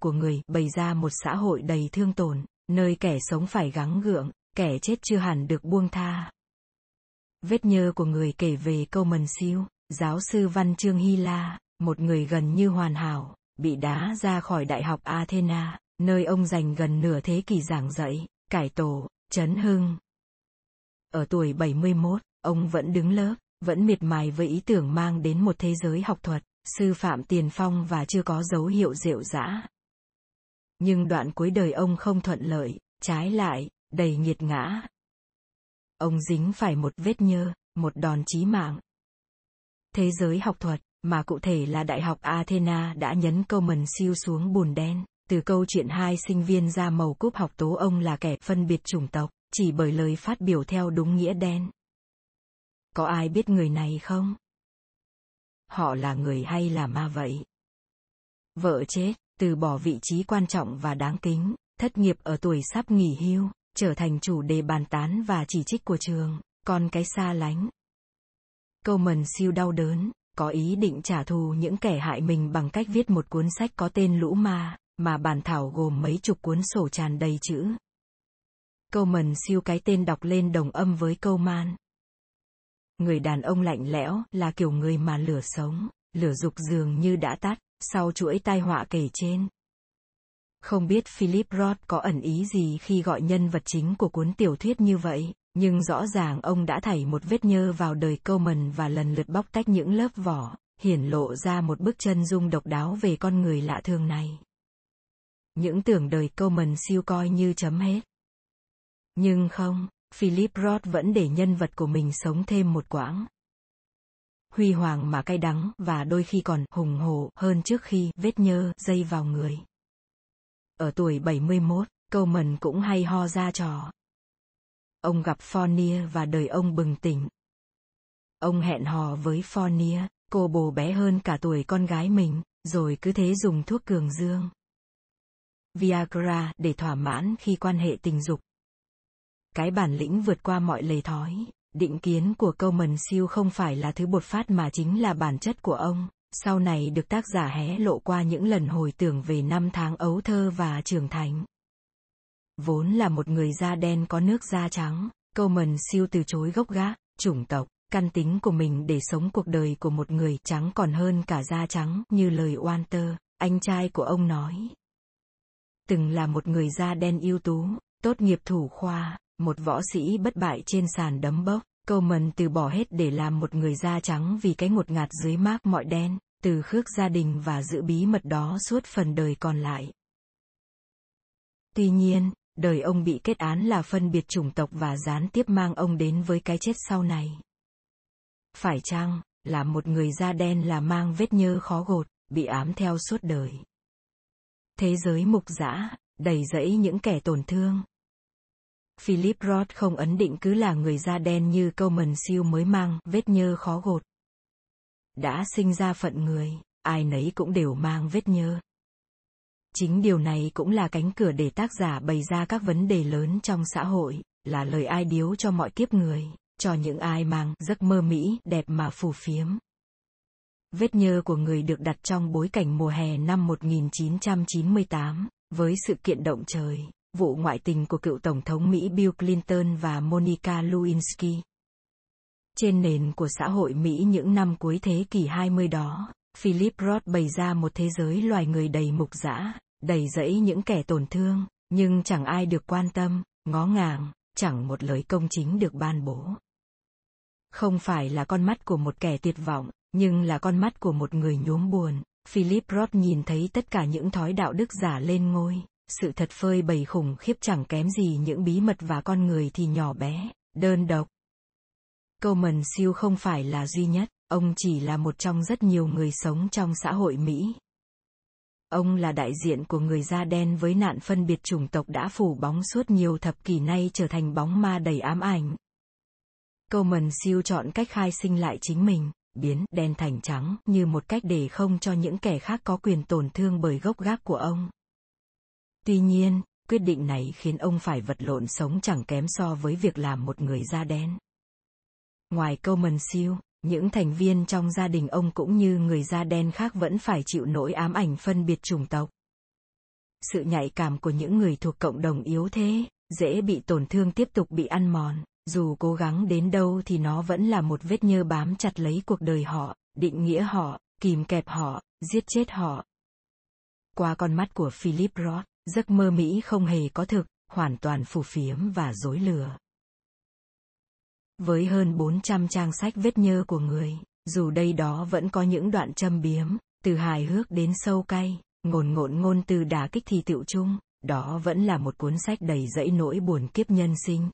của người bày ra một xã hội đầy thương tổn, nơi kẻ sống phải gắng gượng, kẻ chết chưa hẳn được buông tha. Vết nhơ của người kể về câu mần siêu, giáo sư văn chương Hy La, một người gần như hoàn hảo, bị đá ra khỏi Đại học Athena, nơi ông dành gần nửa thế kỷ giảng dạy, cải tổ, chấn hưng. Ở tuổi 71, ông vẫn đứng lớp, vẫn miệt mài với ý tưởng mang đến một thế giới học thuật, sư phạm tiền phong và chưa có dấu hiệu rượu dã. Nhưng đoạn cuối đời ông không thuận lợi, trái lại, đầy nghiệt ngã. Ông dính phải một vết nhơ, một đòn chí mạng. Thế giới học thuật, mà cụ thể là Đại học Athena đã nhấn câu mần siêu xuống bùn đen, từ câu chuyện hai sinh viên ra màu cúp học tố ông là kẻ phân biệt chủng tộc, chỉ bởi lời phát biểu theo đúng nghĩa đen. Có ai biết người này không? Họ là người hay là ma vậy? Vợ chết, từ bỏ vị trí quan trọng và đáng kính, thất nghiệp ở tuổi sắp nghỉ hưu, trở thành chủ đề bàn tán và chỉ trích của trường, còn cái xa lánh. Câu mần siêu đau đớn, có ý định trả thù những kẻ hại mình bằng cách viết một cuốn sách có tên Lũ Ma, mà bản thảo gồm mấy chục cuốn sổ tràn đầy chữ. Câu mần siêu cái tên đọc lên đồng âm với câu man. Người đàn ông lạnh lẽo là kiểu người mà lửa sống, lửa dục dường như đã tắt, sau chuỗi tai họa kể trên. Không biết Philip Roth có ẩn ý gì khi gọi nhân vật chính của cuốn tiểu thuyết như vậy, nhưng rõ ràng ông đã thảy một vết nhơ vào đời Coleman và lần lượt bóc tách những lớp vỏ, hiển lộ ra một bức chân dung độc đáo về con người lạ thường này. Những tưởng đời Coleman siêu coi như chấm hết. Nhưng không, Philip Roth vẫn để nhân vật của mình sống thêm một quãng. Huy hoàng mà cay đắng và đôi khi còn hùng hổ hơn trước khi vết nhơ dây vào người. Ở tuổi 71, Coleman cũng hay ho ra trò. Ông gặp Fournier và đời ông bừng tỉnh. Ông hẹn hò với Fournier, cô bồ bé hơn cả tuổi con gái mình, rồi cứ thế dùng thuốc cường dương. Viagra để thỏa mãn khi quan hệ tình dục. Cái bản lĩnh vượt qua mọi lề thói, định kiến của câu mần siêu không phải là thứ bột phát mà chính là bản chất của ông, sau này được tác giả hé lộ qua những lần hồi tưởng về năm tháng ấu thơ và trưởng thành. Vốn là một người da đen có nước da trắng, câu mần siêu từ chối gốc gác, chủng tộc, căn tính của mình để sống cuộc đời của một người trắng còn hơn cả da trắng, như lời Walter, anh trai của ông nói. Từng là một người da đen ưu tú, tốt nghiệp thủ khoa, một võ sĩ bất bại trên sàn đấm bốc, câu mần từ bỏ hết để làm một người da trắng vì cái ngột ngạt dưới mác mọi đen, từ khước gia đình và giữ bí mật đó suốt phần đời còn lại. Tuy nhiên, đời ông bị kết án là phân biệt chủng tộc và gián tiếp mang ông đến với cái chết sau này. Phải chăng, là một người da đen là mang vết nhơ khó gột, bị ám theo suốt đời. Thế giới mục dã, đầy rẫy những kẻ tổn thương. Philip Roth không ấn định cứ là người da đen như câu mần siêu mới mang vết nhơ khó gột. Đã sinh ra phận người, ai nấy cũng đều mang vết nhơ. Chính điều này cũng là cánh cửa để tác giả bày ra các vấn đề lớn trong xã hội, là lời ai điếu cho mọi kiếp người, cho những ai mang giấc mơ Mỹ đẹp mà phù phiếm. Vết nhơ của người được đặt trong bối cảnh mùa hè năm 1998, với sự kiện động trời, vụ ngoại tình của cựu Tổng thống Mỹ Bill Clinton và Monica Lewinsky. Trên nền của xã hội Mỹ những năm cuối thế kỷ 20 đó, Philip Roth bày ra một thế giới loài người đầy mục dã, đầy rẫy những kẻ tổn thương, nhưng chẳng ai được quan tâm, ngó ngàng, chẳng một lời công chính được ban bố. Không phải là con mắt của một kẻ tuyệt vọng, nhưng là con mắt của một người nhuốm buồn. Philip Roth nhìn thấy tất cả những thói đạo đức giả lên ngôi, sự thật phơi bày khủng khiếp chẳng kém gì những bí mật và con người thì nhỏ bé, đơn độc. Coleman siêu không phải là duy nhất, ông chỉ là một trong rất nhiều người sống trong xã hội Mỹ. Ông là đại diện của người da đen với nạn phân biệt chủng tộc đã phủ bóng suốt nhiều thập kỷ nay trở thành bóng ma đầy ám ảnh. Coleman siêu chọn cách khai sinh lại chính mình, biến đen thành trắng như một cách để không cho những kẻ khác có quyền tổn thương bởi gốc gác của ông. Tuy nhiên, quyết định này khiến ông phải vật lộn sống chẳng kém so với việc làm một người da đen. Ngoài câu mần siêu, những thành viên trong gia đình ông cũng như người da đen khác vẫn phải chịu nỗi ám ảnh phân biệt chủng tộc. sự nhạy cảm của những người thuộc cộng đồng yếu thế, dễ bị tổn thương tiếp tục bị ăn mòn, dù cố gắng đến đâu thì nó vẫn là một vết nhơ bám chặt lấy cuộc đời họ, định nghĩa họ, kìm kẹp họ, giết chết họ. Qua con mắt của Philip Roth, giấc mơ Mỹ không hề có thực, hoàn toàn phù phiếm và dối lừa. Với hơn 400 trang sách vết nhơ của người, dù đây đó vẫn có những đoạn châm biếm, từ hài hước đến sâu cay, ngồn ngộn ngôn từ đả kích thì tựu chung, đó vẫn là một cuốn sách đầy dẫy nỗi buồn kiếp nhân sinh.